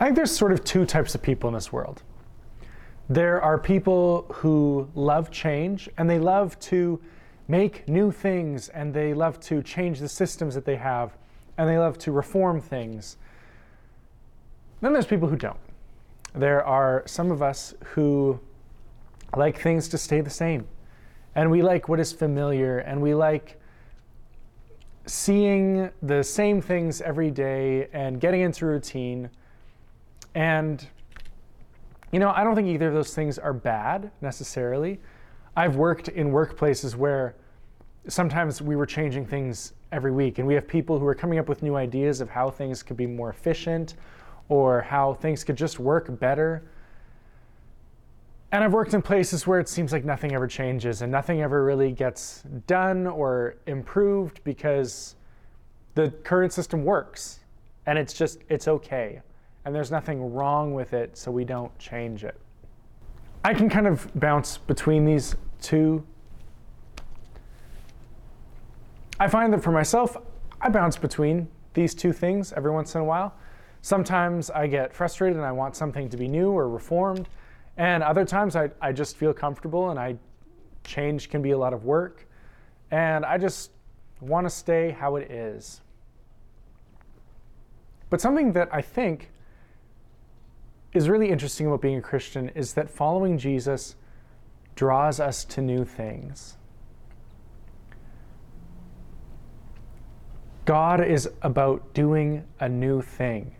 I think there's sort of two types of people in this world. There are people who love change and they love to make new things and they love to change the systems that they have and they love to reform things. Then there's people who don't. There are some of us who like things to stay the same and we like what is familiar and we like seeing the same things every day and getting into routine. And, you know, I don't think either of those things are bad necessarily. I've worked in workplaces where sometimes we were changing things every week, and we have people who are coming up with new ideas of how things could be more efficient or how things could just work better. And I've worked in places where it seems like nothing ever changes and nothing ever really gets done or improved because the current system works and it's just, it's okay. And there's nothing wrong with it, so we don't change it. I can kind of bounce between these two I find that for myself, I bounce between these two things every once in a while. Sometimes I get frustrated and I want something to be new or reformed. And other times I, I just feel comfortable and I change can be a lot of work. And I just want to stay how it is. But something that I think is really interesting about being a Christian is that following Jesus draws us to new things. God is about doing a new thing.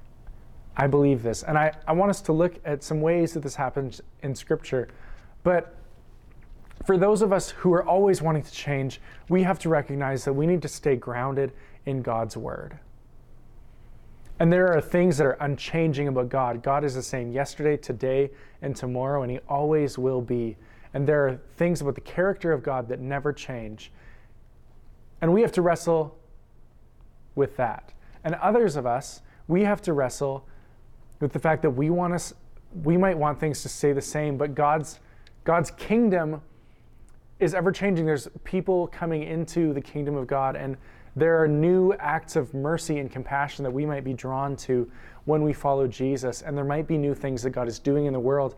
I believe this. And I, I want us to look at some ways that this happens in Scripture. But for those of us who are always wanting to change, we have to recognize that we need to stay grounded in God's Word. And there are things that are unchanging about God. God is the same yesterday, today, and tomorrow, and He always will be. And there are things about the character of God that never change. And we have to wrestle with that. And others of us, we have to wrestle with the fact that we want us we might want things to stay the same, but God's God's kingdom is ever changing. There's people coming into the kingdom of God and there are new acts of mercy and compassion that we might be drawn to when we follow Jesus and there might be new things that God is doing in the world.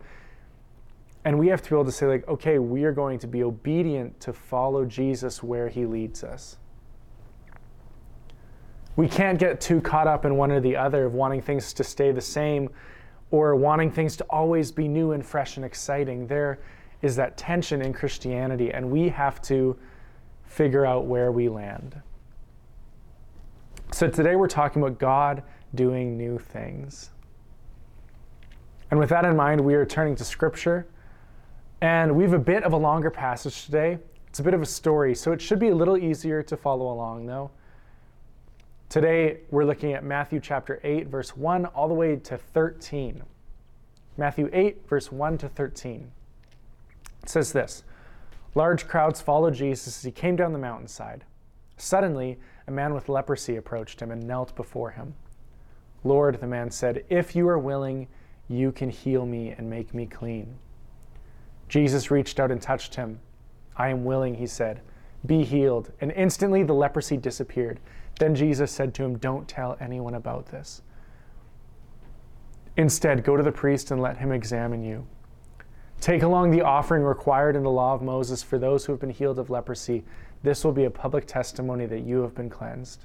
And we have to be able to say like, okay, we are going to be obedient to follow Jesus where he leads us we can't get too caught up in one or the other of wanting things to stay the same or wanting things to always be new and fresh and exciting. There is that tension in Christianity, and we have to figure out where we land. So today we're talking about God doing new things. And with that in mind, we are turning to Scripture. And we have a bit of a longer passage today. It's a bit of a story, so it should be a little easier to follow along, though. Today, we're looking at Matthew chapter 8, verse 1, all the way to 13. Matthew 8, verse 1 to 13. It says this Large crowds followed Jesus as he came down the mountainside. Suddenly, a man with leprosy approached him and knelt before him. Lord, the man said, if you are willing, you can heal me and make me clean. Jesus reached out and touched him. I am willing, he said. Be healed. And instantly the leprosy disappeared then Jesus said to him, Don't tell anyone about this. Instead, go to the priest and let him examine you. Take along the offering required in the law of Moses for those who have been healed of leprosy. This will be a public testimony that you have been cleansed.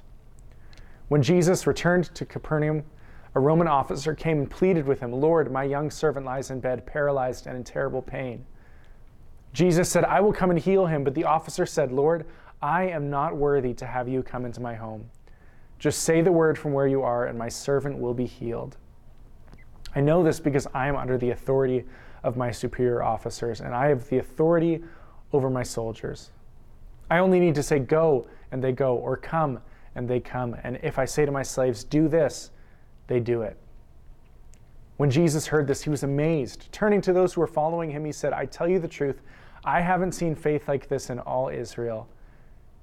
When Jesus returned to Capernaum, a Roman officer came and pleaded with him, Lord, my young servant lies in bed, paralyzed and in terrible pain. Jesus said, I will come and heal him. But the officer said, Lord, I am not worthy to have you come into my home. Just say the word from where you are, and my servant will be healed. I know this because I am under the authority of my superior officers, and I have the authority over my soldiers. I only need to say, Go, and they go, or Come, and they come. And if I say to my slaves, Do this, they do it. When Jesus heard this, he was amazed. Turning to those who were following him, he said, I tell you the truth, I haven't seen faith like this in all Israel.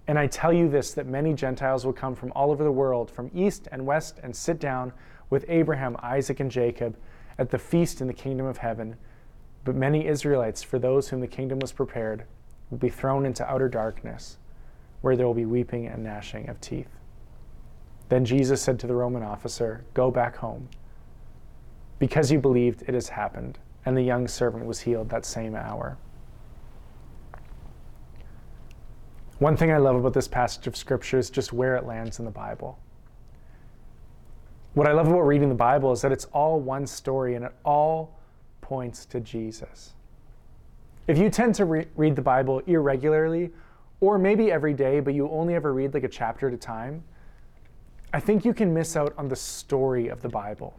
And I tell you this that many Gentiles will come from all over the world, from east and west, and sit down with Abraham, Isaac, and Jacob at the feast in the kingdom of heaven. But many Israelites, for those whom the kingdom was prepared, will be thrown into outer darkness, where there will be weeping and gnashing of teeth. Then Jesus said to the Roman officer, Go back home. Because you believed, it has happened. And the young servant was healed that same hour. One thing I love about this passage of Scripture is just where it lands in the Bible. What I love about reading the Bible is that it's all one story and it all points to Jesus. If you tend to re- read the Bible irregularly, or maybe every day, but you only ever read like a chapter at a time, I think you can miss out on the story of the Bible.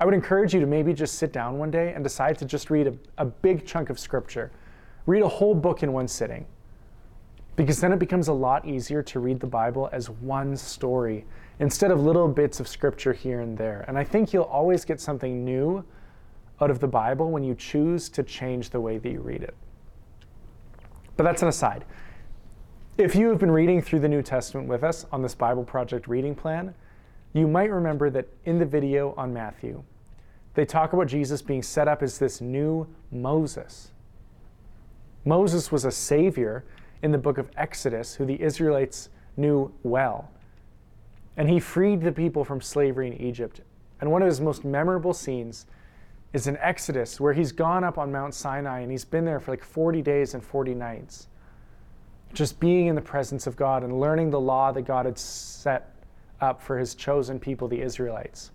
I would encourage you to maybe just sit down one day and decide to just read a, a big chunk of scripture. Read a whole book in one sitting. Because then it becomes a lot easier to read the Bible as one story instead of little bits of scripture here and there. And I think you'll always get something new out of the Bible when you choose to change the way that you read it. But that's an aside. If you have been reading through the New Testament with us on this Bible Project reading plan, you might remember that in the video on Matthew, they talk about Jesus being set up as this new Moses. Moses was a savior in the book of Exodus who the Israelites knew well. And he freed the people from slavery in Egypt. And one of his most memorable scenes is in Exodus, where he's gone up on Mount Sinai and he's been there for like 40 days and 40 nights, just being in the presence of God and learning the law that God had set up for his chosen people, the Israelites.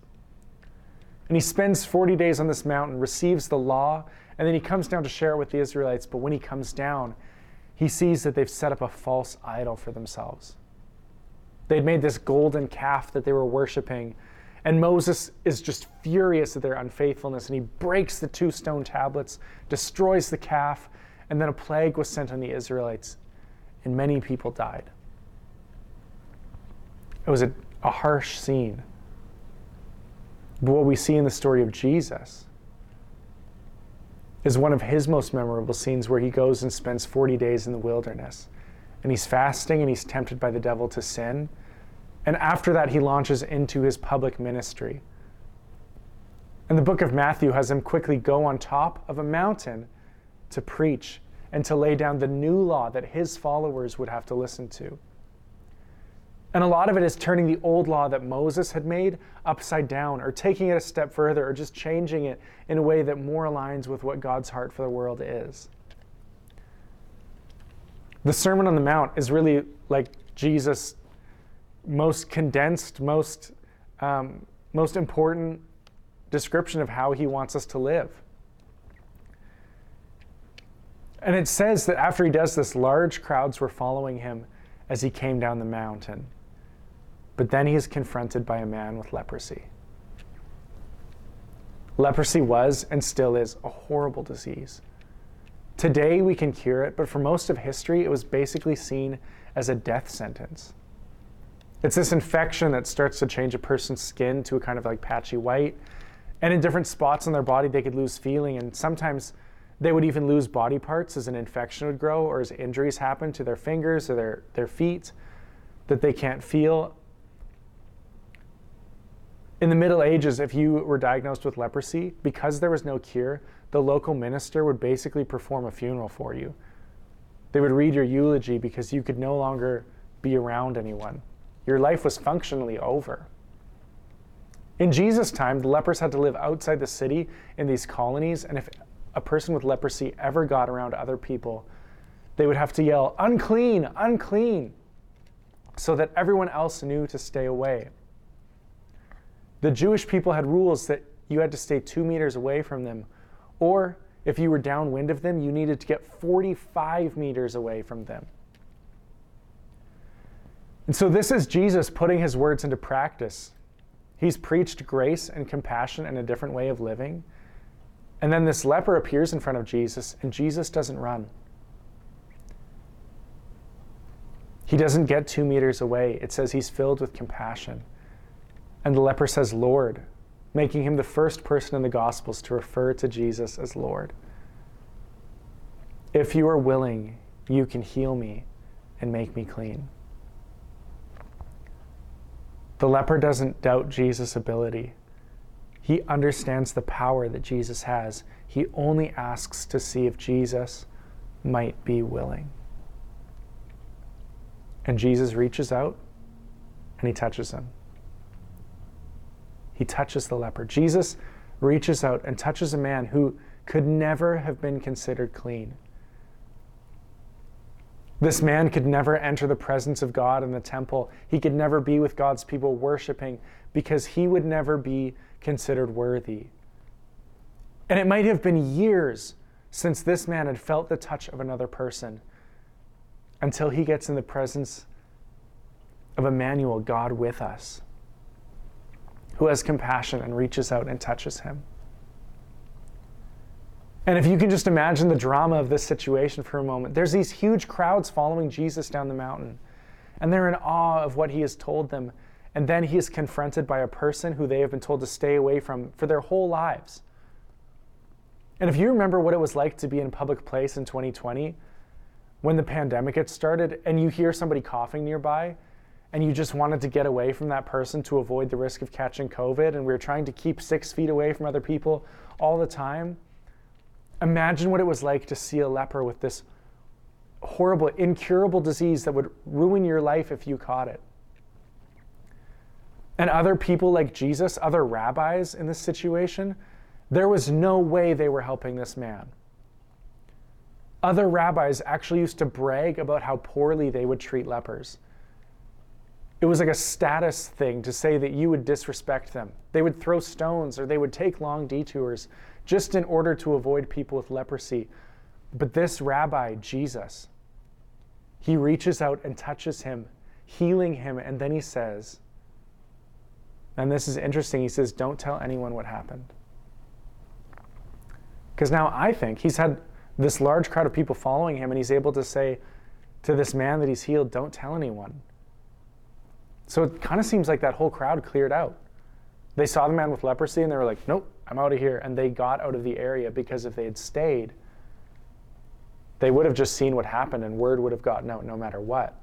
And he spends 40 days on this mountain, receives the law, and then he comes down to share it with the Israelites. But when he comes down, he sees that they've set up a false idol for themselves. They'd made this golden calf that they were worshiping. And Moses is just furious at their unfaithfulness, and he breaks the two stone tablets, destroys the calf, and then a plague was sent on the Israelites, and many people died. It was a a harsh scene. But what we see in the story of Jesus is one of his most memorable scenes where he goes and spends 40 days in the wilderness. And he's fasting and he's tempted by the devil to sin. And after that, he launches into his public ministry. And the book of Matthew has him quickly go on top of a mountain to preach and to lay down the new law that his followers would have to listen to. And a lot of it is turning the old law that Moses had made upside down or taking it a step further or just changing it in a way that more aligns with what God's heart for the world is. The Sermon on the Mount is really like Jesus' most condensed, most, um, most important description of how he wants us to live. And it says that after he does this, large crowds were following him as he came down the mountain. But then he is confronted by a man with leprosy. Leprosy was and still is a horrible disease. Today we can cure it, but for most of history, it was basically seen as a death sentence. It's this infection that starts to change a person's skin to a kind of like patchy white. And in different spots on their body, they could lose feeling. And sometimes they would even lose body parts as an infection would grow or as injuries happen to their fingers or their, their feet that they can't feel in the Middle Ages, if you were diagnosed with leprosy, because there was no cure, the local minister would basically perform a funeral for you. They would read your eulogy because you could no longer be around anyone. Your life was functionally over. In Jesus' time, the lepers had to live outside the city in these colonies, and if a person with leprosy ever got around other people, they would have to yell, unclean, unclean, so that everyone else knew to stay away. The Jewish people had rules that you had to stay two meters away from them, or if you were downwind of them, you needed to get 45 meters away from them. And so, this is Jesus putting his words into practice. He's preached grace and compassion and a different way of living. And then this leper appears in front of Jesus, and Jesus doesn't run. He doesn't get two meters away. It says he's filled with compassion. And the leper says, Lord, making him the first person in the Gospels to refer to Jesus as Lord. If you are willing, you can heal me and make me clean. The leper doesn't doubt Jesus' ability. He understands the power that Jesus has. He only asks to see if Jesus might be willing. And Jesus reaches out and he touches him he touches the leper. Jesus reaches out and touches a man who could never have been considered clean. This man could never enter the presence of God in the temple. He could never be with God's people worshiping because he would never be considered worthy. And it might have been years since this man had felt the touch of another person until he gets in the presence of Emmanuel, God with us, who has compassion and reaches out and touches him. And if you can just imagine the drama of this situation for a moment, there's these huge crowds following Jesus down the mountain, and they're in awe of what he has told them. And then he is confronted by a person who they have been told to stay away from for their whole lives. And if you remember what it was like to be in a public place in 2020, when the pandemic had started, and you hear somebody coughing nearby, and you just wanted to get away from that person to avoid the risk of catching COVID, and we were trying to keep six feet away from other people all the time. Imagine what it was like to see a leper with this horrible, incurable disease that would ruin your life if you caught it. And other people like Jesus, other rabbis in this situation, there was no way they were helping this man. Other rabbis actually used to brag about how poorly they would treat lepers. It was like a status thing to say that you would disrespect them. They would throw stones or they would take long detours just in order to avoid people with leprosy. But this rabbi, Jesus, he reaches out and touches him, healing him, and then he says, and this is interesting, he says, Don't tell anyone what happened. Because now I think he's had this large crowd of people following him, and he's able to say to this man that he's healed, Don't tell anyone. So it kind of seems like that whole crowd cleared out. They saw the man with leprosy and they were like, Nope, I'm out of here. And they got out of the area because if they had stayed, they would have just seen what happened and word would have gotten out no matter what.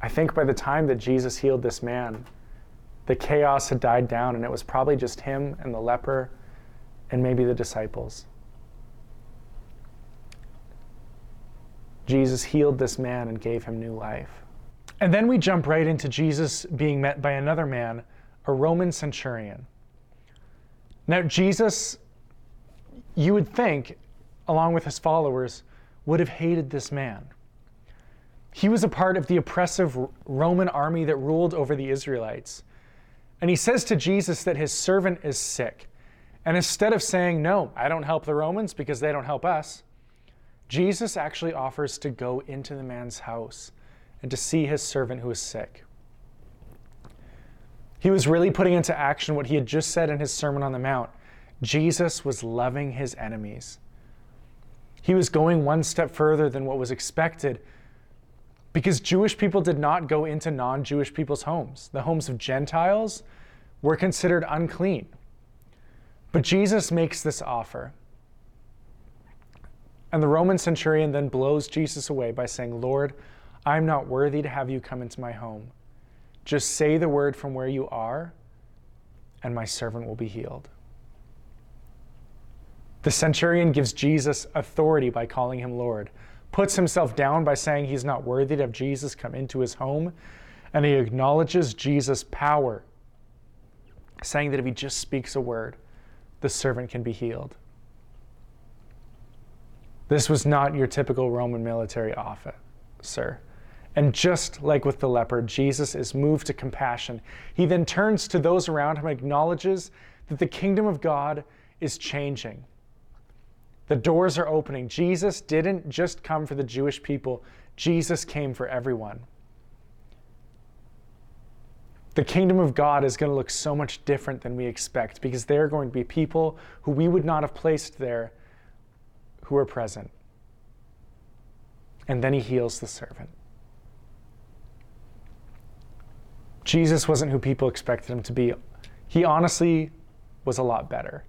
I think by the time that Jesus healed this man, the chaos had died down and it was probably just him and the leper and maybe the disciples. Jesus healed this man and gave him new life. And then we jump right into Jesus being met by another man, a Roman centurion. Now, Jesus, you would think, along with his followers, would have hated this man. He was a part of the oppressive Roman army that ruled over the Israelites. And he says to Jesus that his servant is sick. And instead of saying, No, I don't help the Romans because they don't help us, Jesus actually offers to go into the man's house and to see his servant who is sick. He was really putting into action what he had just said in his Sermon on the Mount. Jesus was loving his enemies. He was going one step further than what was expected because Jewish people did not go into non Jewish people's homes. The homes of Gentiles were considered unclean. But Jesus makes this offer. And the Roman centurion then blows Jesus away by saying, Lord, I'm not worthy to have you come into my home. Just say the word from where you are, and my servant will be healed. The centurion gives Jesus authority by calling him Lord, puts himself down by saying he's not worthy to have Jesus come into his home, and he acknowledges Jesus' power, saying that if he just speaks a word, the servant can be healed. This was not your typical Roman military officer. And just like with the leper, Jesus is moved to compassion. He then turns to those around him acknowledges that the kingdom of God is changing. The doors are opening. Jesus didn't just come for the Jewish people, Jesus came for everyone. The kingdom of God is going to look so much different than we expect because there are going to be people who we would not have placed there who are present. And then he heals the servant. Jesus wasn't who people expected him to be. He honestly was a lot better.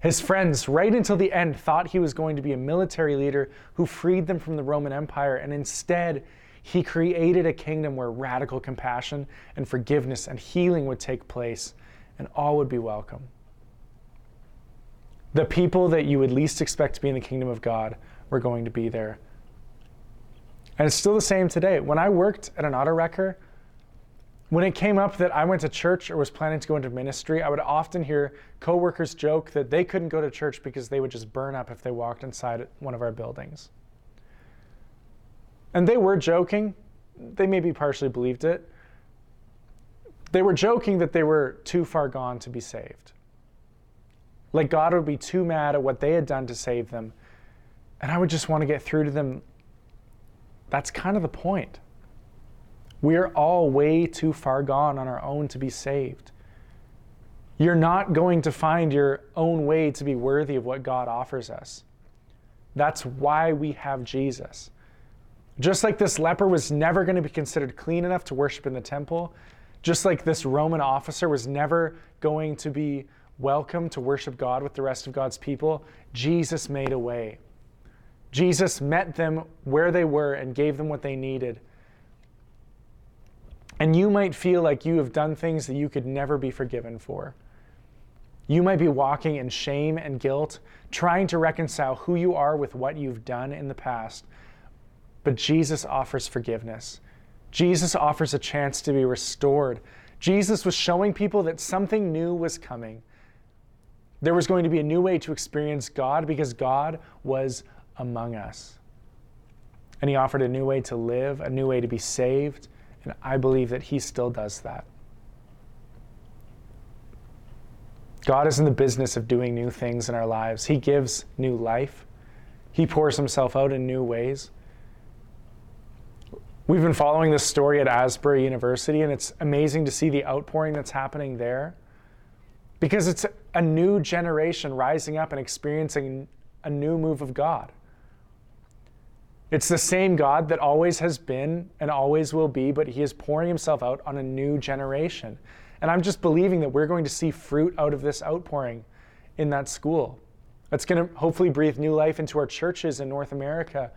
His friends, right until the end, thought he was going to be a military leader who freed them from the Roman Empire, and instead, he created a kingdom where radical compassion and forgiveness and healing would take place, and all would be welcome. The people that you would least expect to be in the kingdom of God were going to be there. And it's still the same today. When I worked at an auto wrecker, when it came up that I went to church or was planning to go into ministry, I would often hear coworkers joke that they couldn't go to church because they would just burn up if they walked inside one of our buildings. And they were joking. They maybe partially believed it. They were joking that they were too far gone to be saved. Like God would be too mad at what they had done to save them. And I would just want to get through to them. That's kind of the point. We are all way too far gone on our own to be saved. You're not going to find your own way to be worthy of what God offers us. That's why we have Jesus. Just like this leper was never going to be considered clean enough to worship in the temple, just like this Roman officer was never going to be welcome to worship God with the rest of God's people, Jesus made a way. Jesus met them where they were and gave them what they needed and you might feel like you have done things that you could never be forgiven for. You might be walking in shame and guilt, trying to reconcile who you are with what you've done in the past. But Jesus offers forgiveness. Jesus offers a chance to be restored. Jesus was showing people that something new was coming. There was going to be a new way to experience God because God was among us. And He offered a new way to live, a new way to be saved and I believe that He still does that. God is in the business of doing new things in our lives. He gives new life, He pours Himself out in new ways. We've been following this story at Asbury University, and it's amazing to see the outpouring that's happening there because it's a new generation rising up and experiencing a new move of God. It's the same God that always has been and always will be, but He is pouring Himself out on a new generation. And I'm just believing that we're going to see fruit out of this outpouring in that school. That's going to hopefully breathe new life into our churches in North America.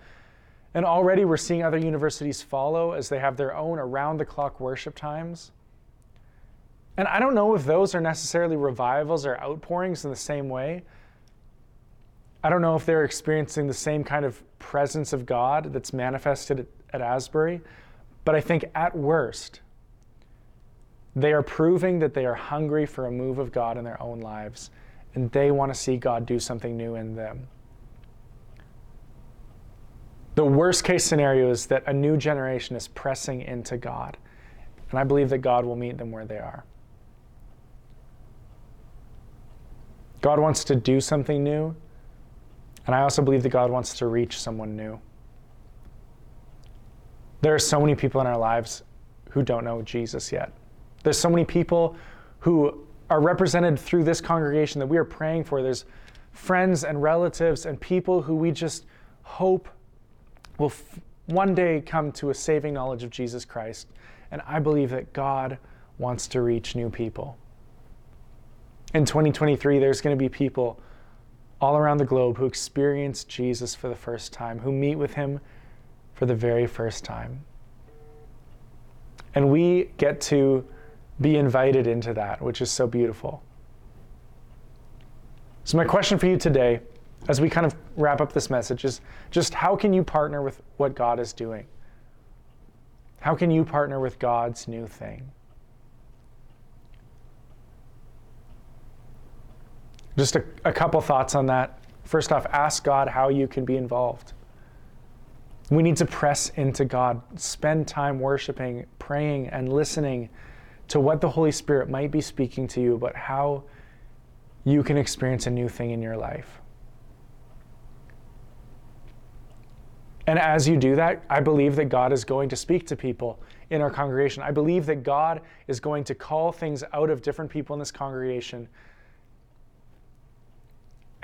And already we're seeing other universities follow as they have their own around the clock worship times. And I don't know if those are necessarily revivals or outpourings in the same way, I don't know if they're experiencing the same kind of presence of God that's manifested at, Asbury, but I think at worst, they are proving that they are hungry for a move of God in their own lives, and they want to see God do something new in them. The worst case scenario is that a new generation is pressing into God, and I believe that God will meet them where they are. God wants to do something new, and I also believe that God wants to reach someone new. There are so many people in our lives who don't know Jesus yet. There's so many people who are represented through this congregation that we are praying for. There's friends and relatives and people who we just hope will f- one day come to a saving knowledge of Jesus Christ. And I believe that God wants to reach new people. In 2023, there's going to be people all around the globe who experience Jesus for the first time, who meet with him for the very first time. And we get to be invited into that, which is so beautiful. So, my question for you today, as we kind of wrap up this message, is just how can you partner with what God is doing? How can you partner with God's new thing? Just a, a couple thoughts on that. First off, ask God how you can be involved. We need to press into God, spend time worshiping, praying, and listening to what the Holy Spirit might be speaking to you about how you can experience a new thing in your life. And as you do that, I believe that God is going to speak to people in our congregation. I believe that God is going to call things out of different people in this congregation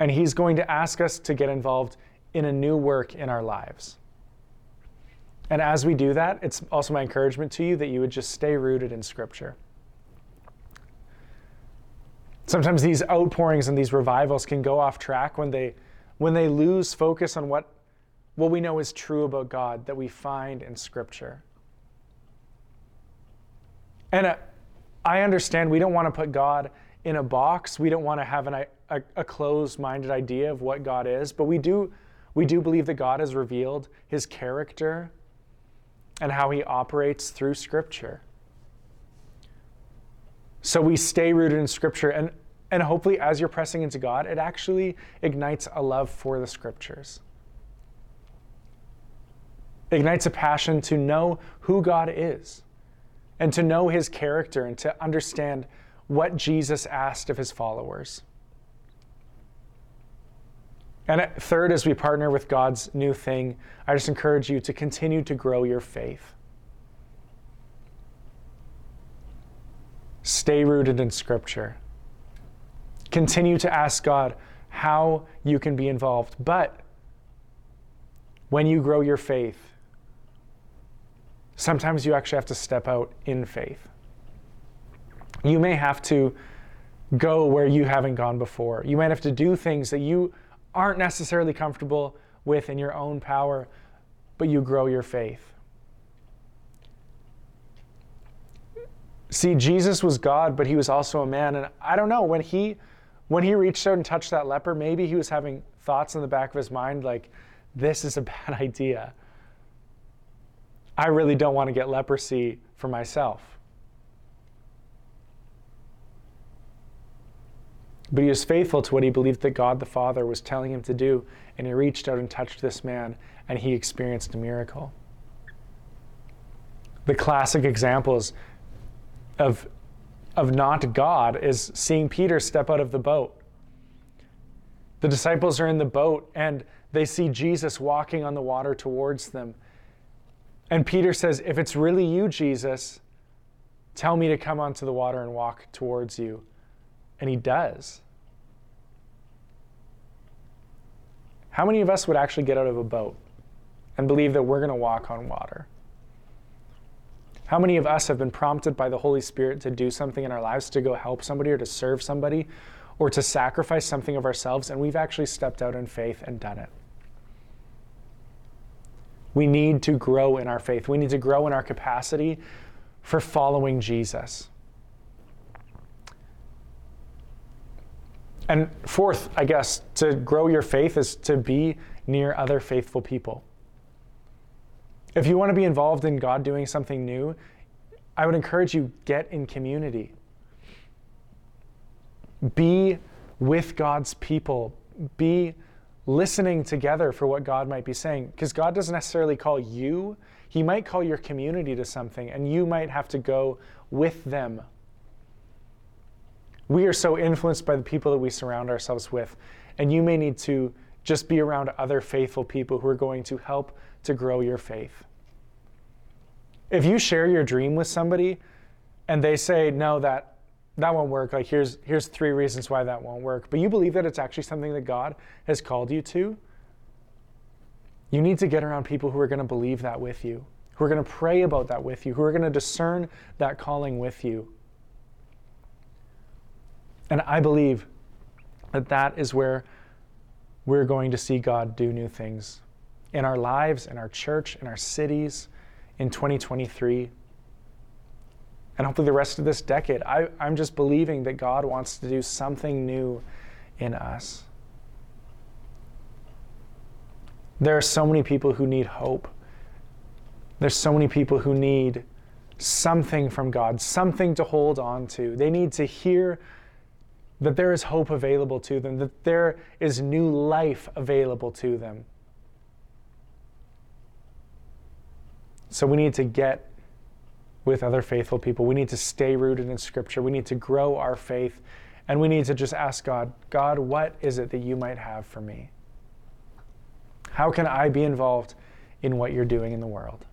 and He's going to ask us to get involved in a new work in our lives. And as we do that, it's also my encouragement to you that you would just stay rooted in Scripture. Sometimes these outpourings and these revivals can go off track when they, when they lose focus on what, what we know is true about God that we find in Scripture. And uh, I understand we don't want to put God in a box. We don't want to have an, a, a closed-minded idea of what God is, but we do we do believe that God has revealed his character and how he operates through scripture. So we stay rooted in Scripture. And, and hopefully, as you're pressing into God, it actually ignites a love for the Scriptures. Ignites a passion to know who God is and to know his character and to understand what Jesus asked of his followers. And third, as we partner with God's new thing, I just encourage you to continue to grow your faith. Stay rooted in Scripture. Continue to ask God how you can be involved. But when you grow your faith, sometimes you actually have to step out in faith. You may have to go where you haven't gone before. You might have to do things that you aren't necessarily comfortable with in your own power, but you grow your faith. See, Jesus was God, but he was also a man. And I don't know, when he when he reached out and touched that leper, maybe he was having thoughts in the back of his mind like, this is a bad idea. I really don't want to get leprosy for myself. But he was faithful to what he believed that God the Father was telling him to do, and he reached out and touched this man, and he experienced a miracle. The classic examples of, of not God is seeing Peter step out of the boat. The disciples are in the boat and they see Jesus walking on the water towards them. And Peter says, If it's really you, Jesus, tell me to come onto the water and walk towards you. And he does. How many of us would actually get out of a boat and believe that we're going to walk on water? How many of us have been prompted by the Holy Spirit to do something in our lives, to go help somebody or to serve somebody or to sacrifice something of ourselves, and we've actually stepped out in faith and done it? We need to grow in our faith. We need to grow in our capacity for following Jesus. And fourth, I guess, to grow your faith is to be near other faithful people. If you want to be involved in God doing something new, I would encourage you get in community. Be with God's people. Be listening together for what God might be saying. Because God doesn't necessarily call you, He might call your community to something, and you might have to go with them. We are so influenced by the people that we surround ourselves with, and you may need to just be around other faithful people who are going to help to grow your faith. If you share your dream with somebody and they say, no, that, that won't work, like here's, here's three reasons why that won't work, but you believe that it's actually something that God has called you to, you need to get around people who are going to believe that with you, who are going to pray about that with you, who are going to discern that calling with you. And I believe that that is where we're going to see God do new things in our lives, in our church, in our cities, in 2023 and hopefully the rest of this decade. I, I'm just believing that God wants to do something new in us. There are so many people who need hope. There's so many people who need something from God, something to hold on to. They need to hear that there is hope available to them, that there is new life available to them. So we need to get with other faithful people. We need to stay rooted in Scripture. We need to grow our faith. And we need to just ask God, God, what is it that you might have for me? How can I be involved in what you're doing in the world?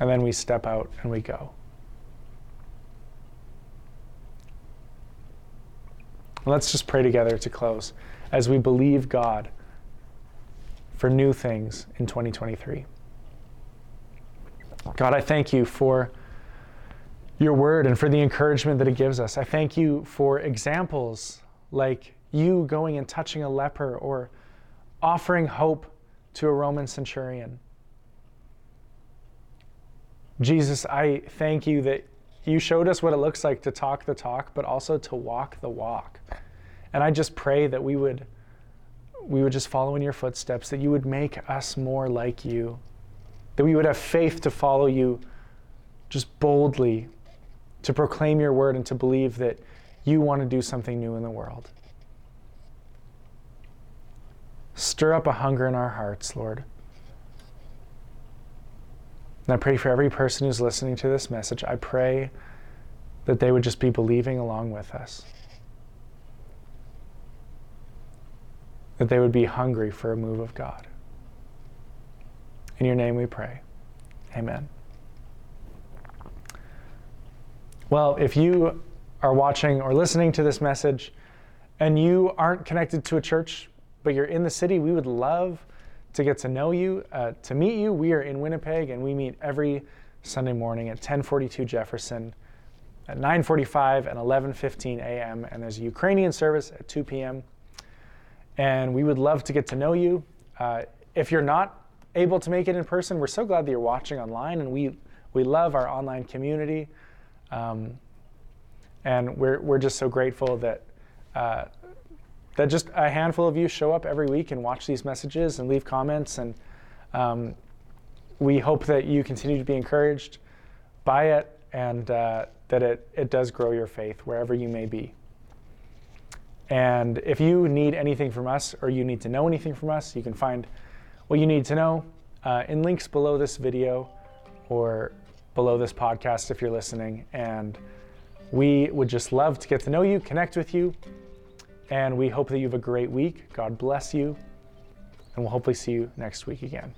And then we step out and we go. Let's just pray together to close as we believe God for new things in 2023. God, I thank you for your word and for the encouragement that it gives us. I thank you for examples like you going and touching a leper or offering hope to a Roman centurion. Jesus, I thank you that you showed us what it looks like to talk the talk, but also to walk the walk. And I just pray that we would we would just follow in your footsteps, that you would make us more like you, that we would have faith to follow you just boldly to proclaim your word and to believe that you want to do something new in the world. Stir up a hunger in our hearts, Lord. And I pray for every person who's listening to this message. I pray that they would just be believing along with us. That they would be hungry for a move of God. In your name we pray. Amen. Well, if you are watching or listening to this message and you aren't connected to a church, but you're in the city, we would love to get to know you, uh, to meet you. We are in Winnipeg and we meet every Sunday morning at 1042 Jefferson at 9:45 and 11:15 a.m. and there's a Ukrainian service at 2 p.m. And we would love to get to know you. Uh, if you're not able to make it in person, we're so glad that you're watching online, and we we love our online community. Um, and we're we're just so grateful that. Uh, that just a handful of you show up every week and watch these messages and leave comments and um, we hope that you continue to be encouraged by it and uh, that it, it does grow your faith wherever you may be. And if you need anything from us or you need to know anything from us, you can find what you need to know uh, in links below this video or below this podcast if you're listening. And we would just love to get to know you, connect with you, and we hope that you have a great week. God bless you, and we'll hopefully see you next week again.